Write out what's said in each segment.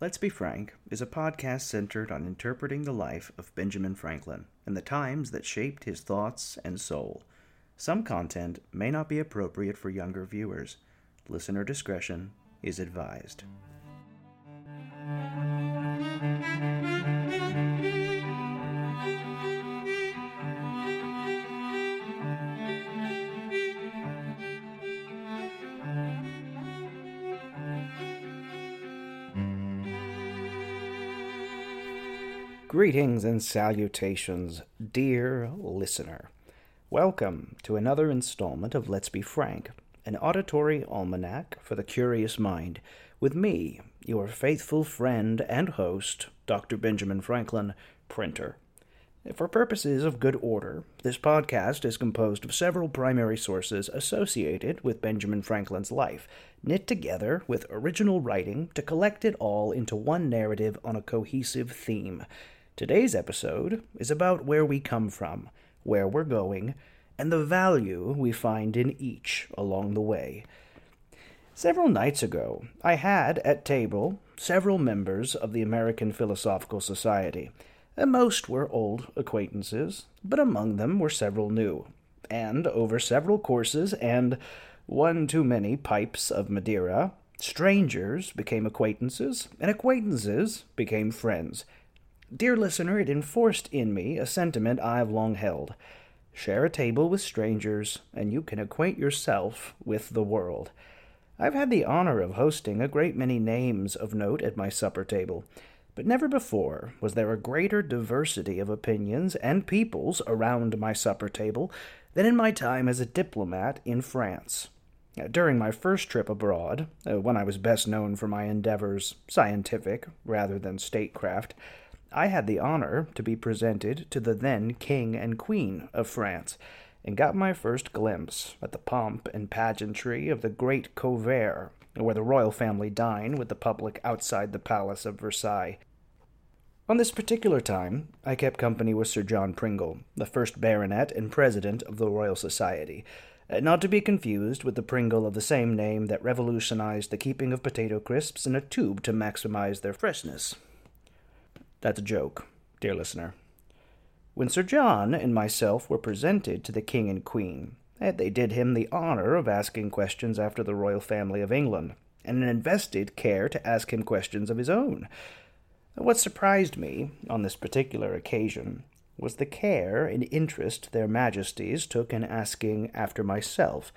Let's Be Frank is a podcast centered on interpreting the life of Benjamin Franklin and the times that shaped his thoughts and soul. Some content may not be appropriate for younger viewers. Listener discretion is advised. Greetings and salutations, dear listener. Welcome to another installment of Let's Be Frank, an auditory almanac for the curious mind, with me, your faithful friend and host, Dr. Benjamin Franklin, printer. For purposes of good order, this podcast is composed of several primary sources associated with Benjamin Franklin's life, knit together with original writing to collect it all into one narrative on a cohesive theme. Today's episode is about where we come from, where we're going, and the value we find in each along the way. Several nights ago, I had at table several members of the American Philosophical Society. and Most were old acquaintances, but among them were several new. And over several courses and one too many pipes of Madeira, strangers became acquaintances, and acquaintances became friends. Dear listener, it enforced in me a sentiment I have long held. Share a table with strangers, and you can acquaint yourself with the world. I've had the honor of hosting a great many names of note at my supper table, but never before was there a greater diversity of opinions and peoples around my supper table than in my time as a diplomat in France. During my first trip abroad, uh, when I was best known for my endeavors, scientific rather than statecraft, I had the honor to be presented to the then King and Queen of France, and got my first glimpse at the pomp and pageantry of the great couvert, where the royal family dine with the public outside the palace of Versailles. On this particular time, I kept company with Sir John Pringle, the first baronet and president of the Royal Society, uh, not to be confused with the Pringle of the same name that revolutionized the keeping of potato crisps in a tube to maximize their freshness. That's a joke, dear listener. When Sir John and myself were presented to the King and Queen, eh, they did him the honor of asking questions after the royal family of England, and invested care to ask him questions of his own. What surprised me on this particular occasion was the care and interest their majesties took in asking after myself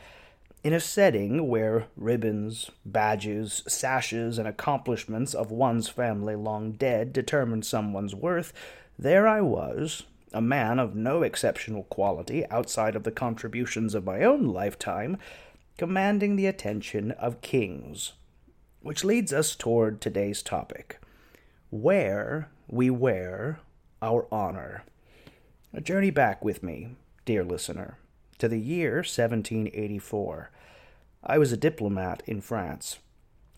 in a setting where ribbons, badges, sashes, and accomplishments of one's family long dead determined someone's worth, there I was, a man of no exceptional quality outside of the contributions of my own lifetime, commanding the attention of kings. Which leads us toward today's topic where we wear our honor. A journey back with me, dear listener to the year 1784. I was a diplomat in France,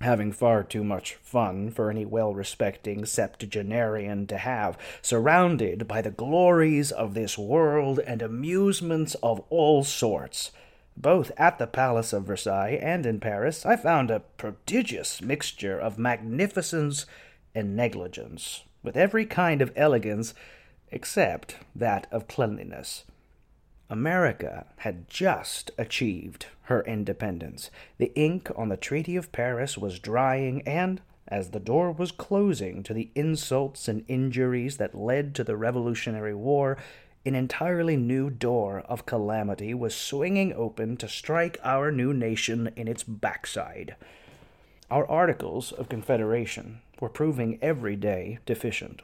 having far too much fun for any well respecting septuagenarian to have, surrounded by the glories of this world and amusements of all sorts. Both at the Palace of Versailles and in Paris, I found a prodigious mixture of magnificence and negligence, with every kind of elegance except that of cleanliness. America had just achieved her independence. The ink on the Treaty of Paris was drying, and, as the door was closing to the insults and injuries that led to the Revolutionary War, an entirely new door of calamity was swinging open to strike our new nation in its backside. Our Articles of Confederation were proving every day deficient.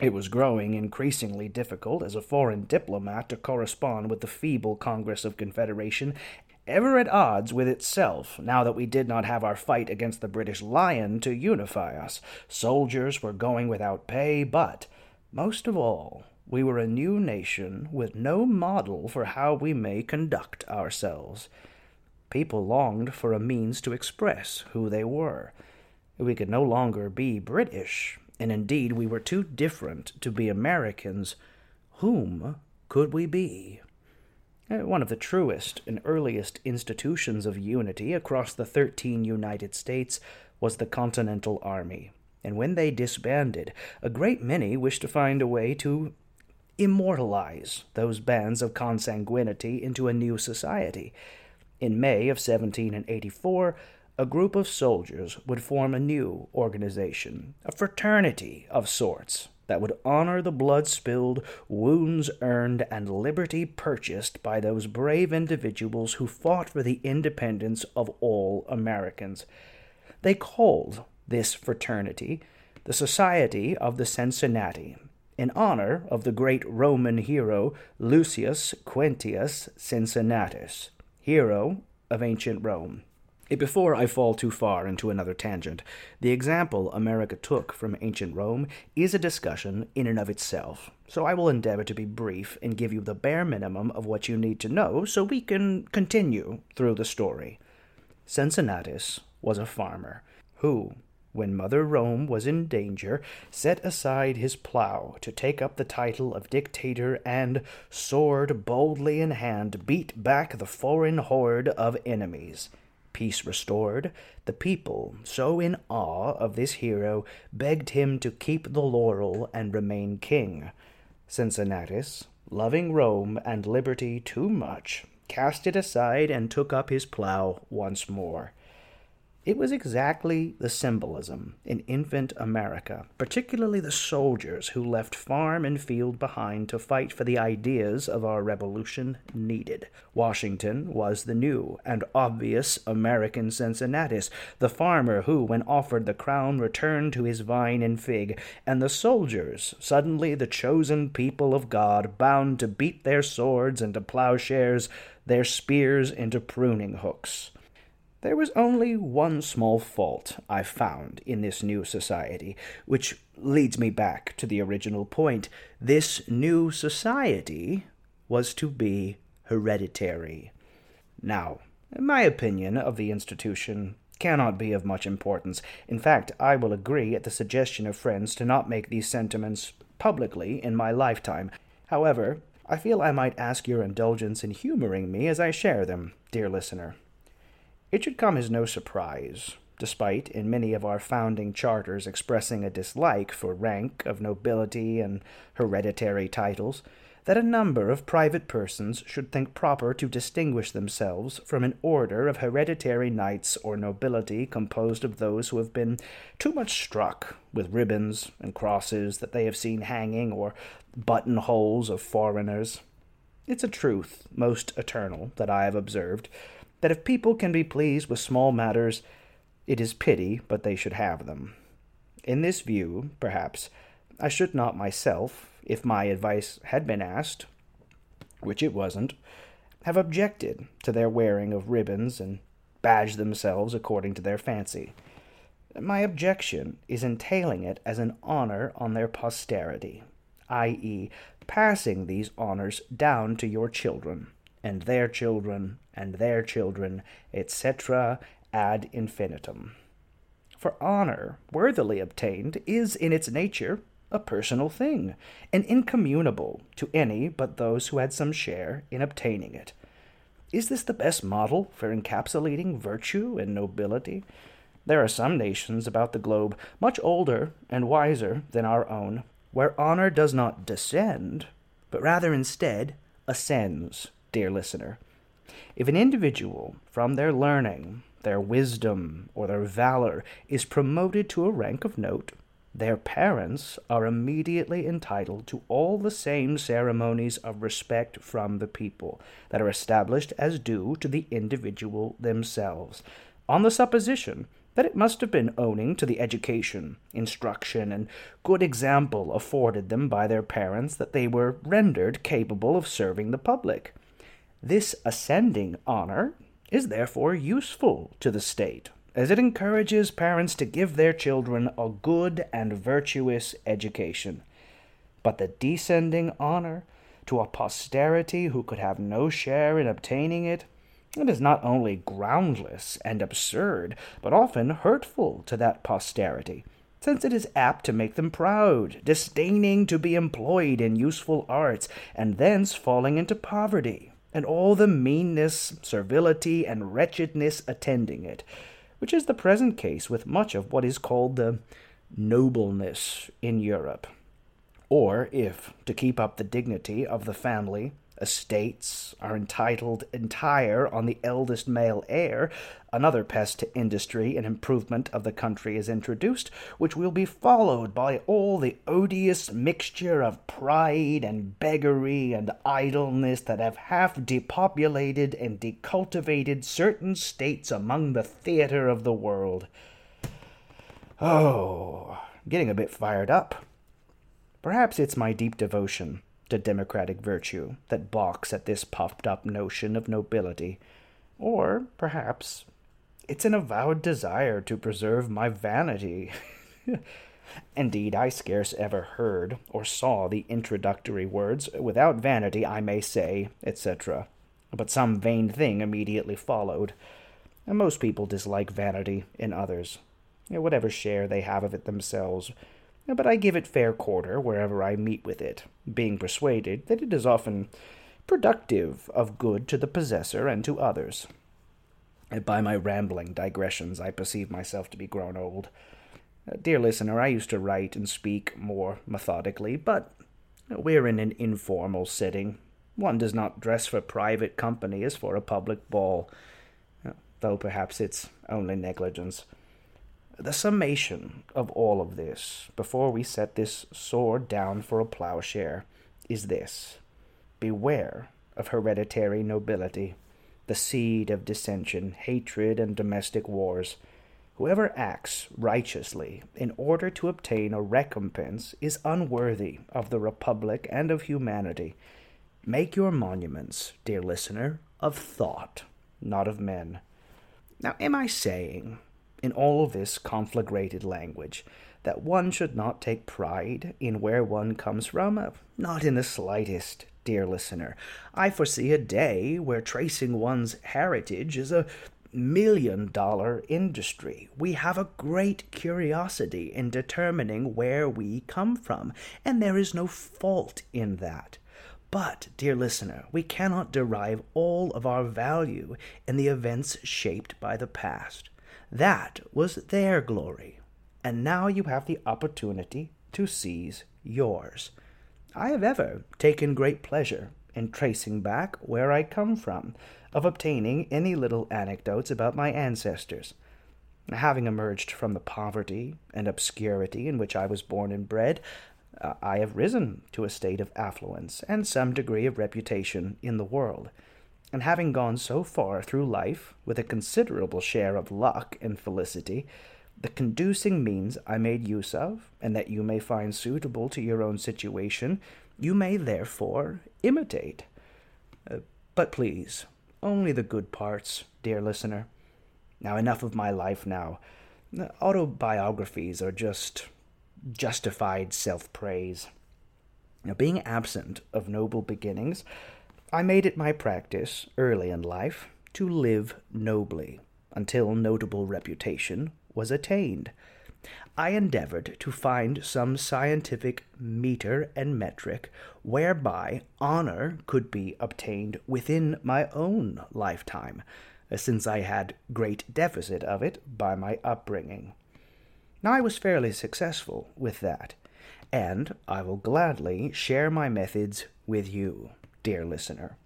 It was growing increasingly difficult as a foreign diplomat to correspond with the feeble Congress of Confederation, ever at odds with itself now that we did not have our fight against the British Lion to unify us. Soldiers were going without pay, but, most of all, we were a new nation with no model for how we may conduct ourselves. People longed for a means to express who they were. We could no longer be British and indeed we were too different to be Americans, whom could we be? Uh, one of the truest and earliest institutions of unity across the thirteen United States was the Continental Army, and when they disbanded, a great many wished to find a way to immortalize those bands of consanguinity into a new society. In May of 1784, a group of soldiers would form a new organization, a fraternity of sorts, that would honor the blood spilled, wounds earned, and liberty purchased by those brave individuals who fought for the independence of all Americans. They called this fraternity the Society of the Cincinnati, in honor of the great Roman hero Lucius Quintius Cincinnatus, hero of ancient Rome. Before I fall too far into another tangent, the example America took from ancient Rome is a discussion in and of itself, so I will endeavor to be brief and give you the bare minimum of what you need to know so we can continue through the story. Cincinnatus was a farmer who, when Mother Rome was in danger, set aside his plough to take up the title of dictator and, sword boldly in hand, beat back the foreign horde of enemies. Peace restored, the people, so in awe of this hero, begged him to keep the laurel and remain king. Cincinnatus, loving Rome and liberty too much, cast it aside and took up his plough once more. It was exactly the symbolism in infant America, particularly the soldiers who left farm and field behind to fight for the ideas of our revolution needed. Washington was the new and obvious American Cincinnatus, the farmer who, when offered the crown, returned to his vine and fig, and the soldiers, suddenly the chosen people of God, bound to beat their swords into plowshares, their spears into pruning hooks. There was only one small fault I found in this new society, which leads me back to the original point. This new society was to be hereditary. Now, my opinion of the institution cannot be of much importance. In fact, I will agree at the suggestion of friends to not make these sentiments publicly in my lifetime. However, I feel I might ask your indulgence in humoring me as I share them, dear listener. It should come as no surprise, despite in many of our founding charters expressing a dislike for rank of nobility and hereditary titles, that a number of private persons should think proper to distinguish themselves from an order of hereditary knights or nobility composed of those who have been too much struck with ribbons and crosses that they have seen hanging or buttonholes of foreigners. It's a truth most eternal that I have observed that if people can be pleased with small matters, it is pity but they should have them. In this view, perhaps, I should not myself, if my advice had been asked, which it wasn't, have objected to their wearing of ribbons and badge themselves according to their fancy. My objection is entailing it as an honor on their posterity, i.e., passing these honors down to your children and their children, and their children, etc., ad infinitum. For honor, worthily obtained, is in its nature a personal thing, and incommunicable to any but those who had some share in obtaining it. Is this the best model for encapsulating virtue and nobility? There are some nations about the globe much older and wiser than our own, where honor does not descend, but rather instead ascends dear listener. If an individual, from their learning, their wisdom, or their valor, is promoted to a rank of note, their parents are immediately entitled to all the same ceremonies of respect from the people that are established as due to the individual themselves, on the supposition that it must have been owing to the education, instruction, and good example afforded them by their parents that they were rendered capable of serving the public. This ascending honor is therefore useful to the state, as it encourages parents to give their children a good and virtuous education. But the descending honor to a posterity who could have no share in obtaining it, it is not only groundless and absurd, but often hurtful to that posterity, since it is apt to make them proud, disdaining to be employed in useful arts, and thence falling into poverty and all the meanness, servility, and wretchedness attending it, which is the present case with much of what is called the nobleness in Europe. Or if, to keep up the dignity of the family, estates are entitled entire on the eldest male heir, another pest to industry and improvement of the country is introduced, which will be followed by all the odious mixture of pride and beggary and idleness that have half depopulated and decultivated certain states among the theatre of the world. Oh, getting a bit fired up. Perhaps it's my deep devotion to democratic virtue that balks at this puffed up notion of nobility, or perhaps it's an avowed desire to preserve my vanity. Indeed, I scarce ever heard or saw the introductory words, without vanity I may say, etc. But some vain thing immediately followed. And most people dislike vanity in others, whatever share they have of it themselves but I give it fair quarter wherever I meet with it, being persuaded that it is often productive of good to the possessor and to others. By my rambling digressions, I perceive myself to be grown old. Uh, dear listener, I used to write and speak more methodically, but we're in an informal setting. One does not dress for private company as for a public ball, uh, though perhaps it's only negligence. The summation of all of this, before we set this sword down for a plowshare, is this Beware of hereditary nobility, the seed of dissension, hatred, and domestic wars. Whoever acts righteously in order to obtain a recompense is unworthy of the Republic and of humanity. Make your monuments, dear listener, of thought, not of men. Now, am I saying in all this conflagrated language that one should not take pride in where one comes from? Not in the slightest, dear listener. I foresee a day where tracing one's heritage is a million dollar industry. We have a great curiosity in determining where we come from, and there is no fault in that. But, dear listener, we cannot derive all of our value in the events shaped by the past. That was their glory, and now you have the opportunity to seize yours. I have ever taken great pleasure in tracing back where I come from, of obtaining any little anecdotes about my ancestors. Having emerged from the poverty and obscurity in which I was born and bred, uh, I have risen to a state of affluence and some degree of reputation in the world and having gone so far through life with a considerable share of luck and felicity, the conducing means I made use of, and that you may find suitable to your own situation, you may therefore imitate. Uh, but please, only the good parts, dear listener. Now, enough of my life now. Autobiographies are just justified self praise. Now, being absent of noble beginnings, I made it my practice, early in life, to live nobly, until notable reputation was attained. I endeavored to find some scientific meter and metric whereby honor could be obtained within my own lifetime, uh, since I had great deficit of it by my upbringing. Now I was fairly successful with that, and I will gladly share my methods with you dear listener.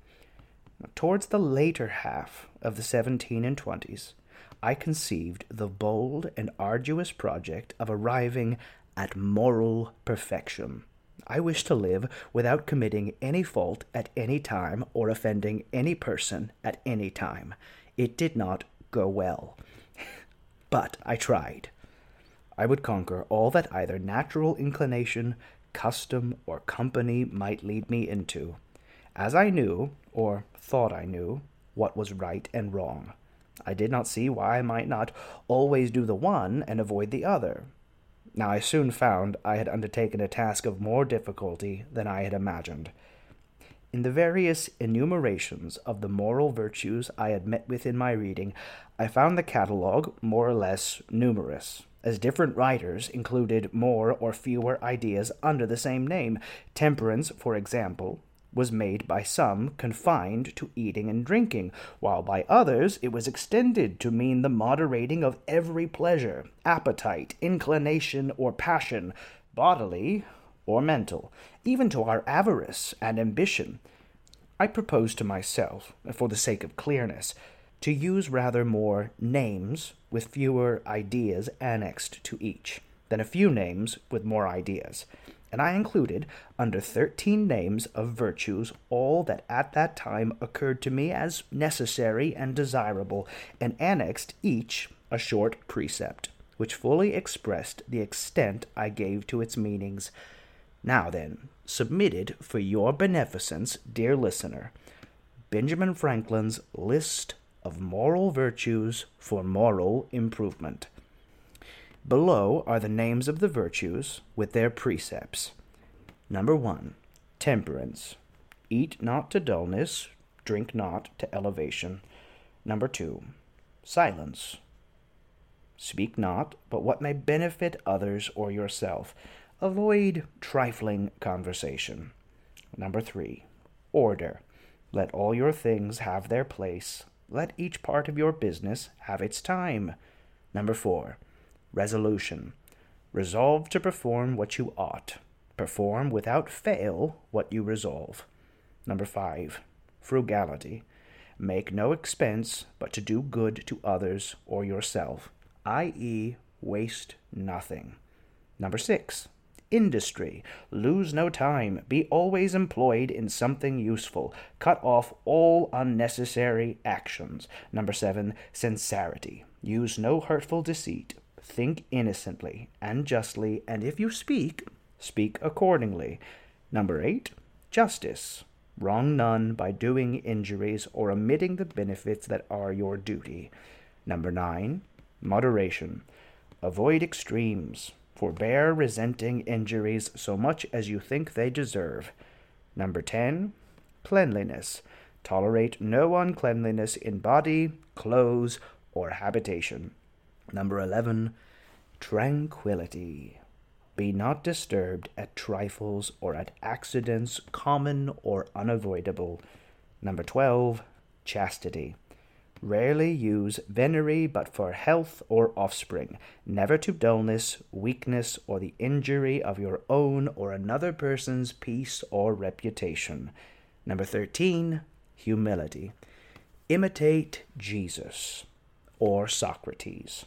Towards the later half of the 17 and 20s, I conceived the bold and arduous project of arriving at moral perfection. I wished to live without committing any fault at any time or offending any person at any time. It did not go well. but I tried. I would conquer all that either natural inclination, custom, or company might lead me into as I knew, or thought I knew, what was right and wrong. I did not see why I might not always do the one and avoid the other. Now I soon found I had undertaken a task of more difficulty than I had imagined. In the various enumerations of the moral virtues I had met with in my reading, I found the catalogue more or less numerous, as different writers included more or fewer ideas under the same name. Temperance, for example, was made by some confined to eating and drinking, while by others it was extended to mean the moderating of every pleasure, appetite, inclination, or passion, bodily or mental, even to our avarice and ambition. I propose to myself, for the sake of clearness, to use rather more names with fewer ideas annexed to each than a few names with more ideas. And I included, under thirteen names of virtues, all that at that time occurred to me as necessary and desirable, and annexed each a short precept, which fully expressed the extent I gave to its meanings. Now then, submitted for your beneficence, dear listener, Benjamin Franklin's list of moral virtues for moral improvement. Below are the names of the virtues with their precepts. Number one, temperance. Eat not to dullness, drink not to elevation. Number two, silence. Speak not but what may benefit others or yourself. Avoid trifling conversation. Number three, order. Let all your things have their place. Let each part of your business have its time. Number four, resolution. Resolve to perform what you ought. Perform without fail what you resolve. Number five, frugality. Make no expense but to do good to others or yourself, i.e., waste nothing. Number six, industry. Lose no time. Be always employed in something useful. Cut off all unnecessary actions. Number seven, sincerity. Use no hurtful deceit. Think innocently and justly, and if you speak, speak accordingly. Number eight, justice. Wrong none by doing injuries or omitting the benefits that are your duty. Number nine, moderation. Avoid extremes. Forbear resenting injuries so much as you think they deserve. Number 10. Cleanliness. Tolerate no uncleanliness in body, clothes, or habitation. Number 11. Tranquility. Be not disturbed at trifles or at accidents common or unavoidable. Number 12. Chastity. Rarely use venery but for health or offspring, never to dullness, weakness, or the injury of your own or another person's peace or reputation. Number 13, humility. Imitate Jesus or Socrates.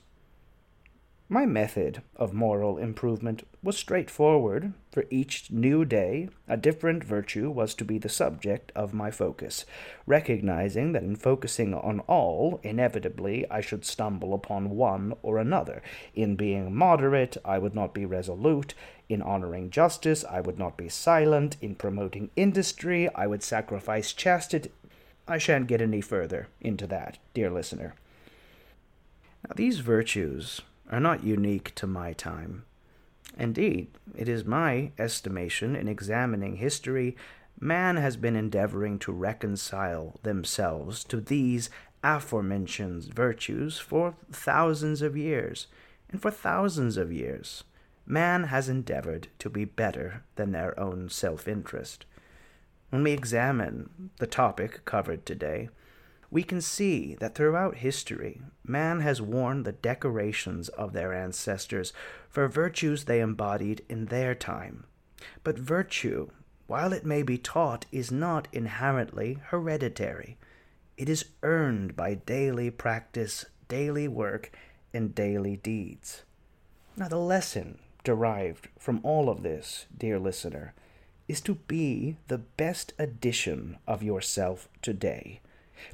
My method of moral improvement was straightforward. For each new day, a different virtue was to be the subject of my focus, recognizing that in focusing on all, inevitably I should stumble upon one or another. In being moderate, I would not be resolute. In honoring justice, I would not be silent. In promoting industry, I would sacrifice chastity. I shan't get any further into that, dear listener. Now, these virtues are not unique to my time. Indeed, it is my estimation in examining history, man has been endeavoring to reconcile themselves to these aforementioned virtues for thousands of years, and for thousands of years, man has endeavored to be better than their own self interest. When we examine the topic covered today, we can see that throughout history, man has worn the decorations of their ancestors for virtues they embodied in their time. But virtue, while it may be taught, is not inherently hereditary. It is earned by daily practice, daily work, and daily deeds. Now, the lesson derived from all of this, dear listener, is to be the best edition of yourself today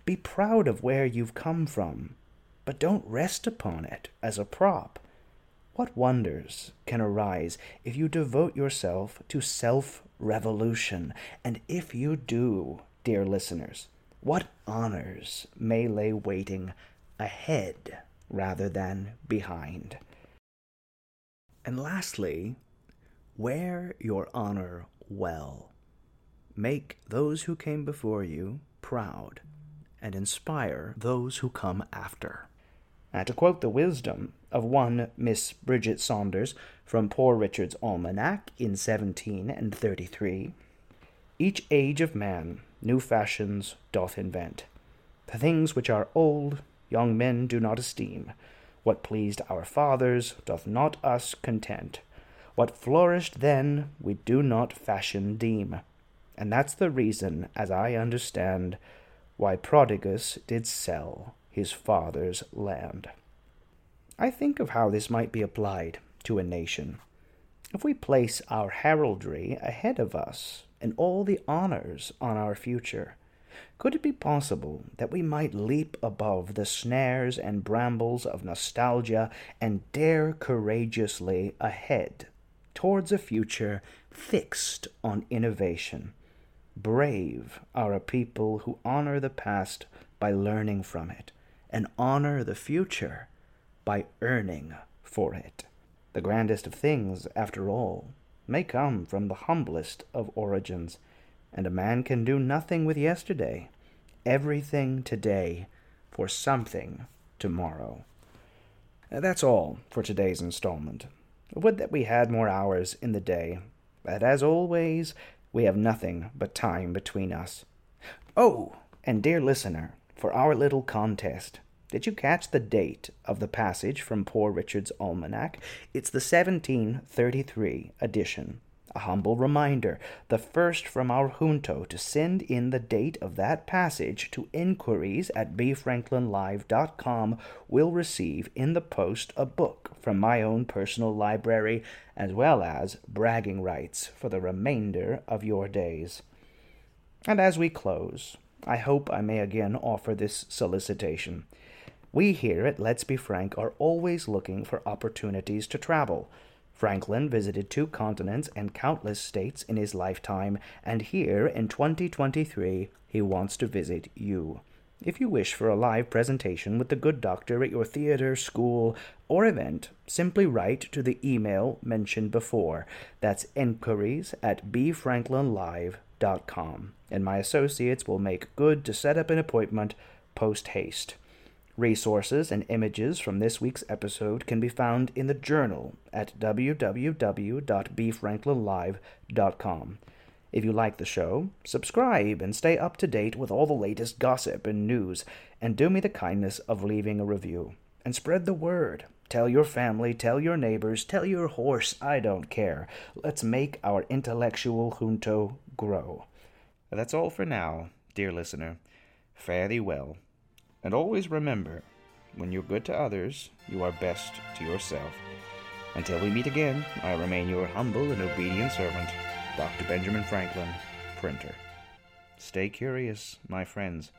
be proud of where you've come from, but don't rest upon it as a prop. What wonders can arise if you devote yourself to self revolution? And if you do, dear listeners, what honors may lay waiting ahead rather than behind? And lastly, wear your honor well. Make those who came before you proud and inspire those who come after. And to quote the wisdom of one Miss Bridget Saunders from Poor Richard's Almanac in 1733 Each age of man new fashions doth invent. The things which are old, young men do not esteem. What pleased our fathers doth not us content. What flourished then we do not fashion deem. And that's the reason, as I understand, why Prodigus did sell his father's land. I think of how this might be applied to a nation. If we place our heraldry ahead of us and all the honors on our future, could it be possible that we might leap above the snares and brambles of nostalgia and dare courageously ahead towards a future fixed on innovation? Brave are a people who honor the past by learning from it, and honor the future by earning for it. The grandest of things, after all, may come from the humblest of origins, and a man can do nothing with yesterday, everything today for something tomorrow. That's all for today's installment. Would that we had more hours in the day, but as always, we have nothing but time between us. Oh, and dear listener, for our little contest, did you catch the date of the passage from Poor Richard's Almanac? It's the 1733 edition. A humble reminder, the first from our junto to send in the date of that passage to inquiries at bfranklinlive.com will receive in the post a book from my own personal library, as well as bragging rights for the remainder of your days. And as we close, I hope I may again offer this solicitation. We here at Let's Be Frank are always looking for opportunities to travel. Franklin visited two continents and countless states in his lifetime, and here in 2023 he wants to visit you. If you wish for a live presentation with the good doctor at your theater, school, or event, simply write to the email mentioned before. That's inquiries at bfranklinlive.com, and my associates will make good to set up an appointment post haste. Resources and images from this week's episode can be found in the journal at www.bfranklinlive.com. If you like the show, subscribe and stay up to date with all the latest gossip and news, and do me the kindness of leaving a review. And spread the word. Tell your family, tell your neighbors, tell your horse, I don't care. Let's make our intellectual junto grow. That's all for now, dear listener. Fare thee well. And always remember, when you're good to others, you are best to yourself. Until we meet again, I remain your humble and obedient servant, Dr. Benjamin Franklin, printer. Stay curious, my friends.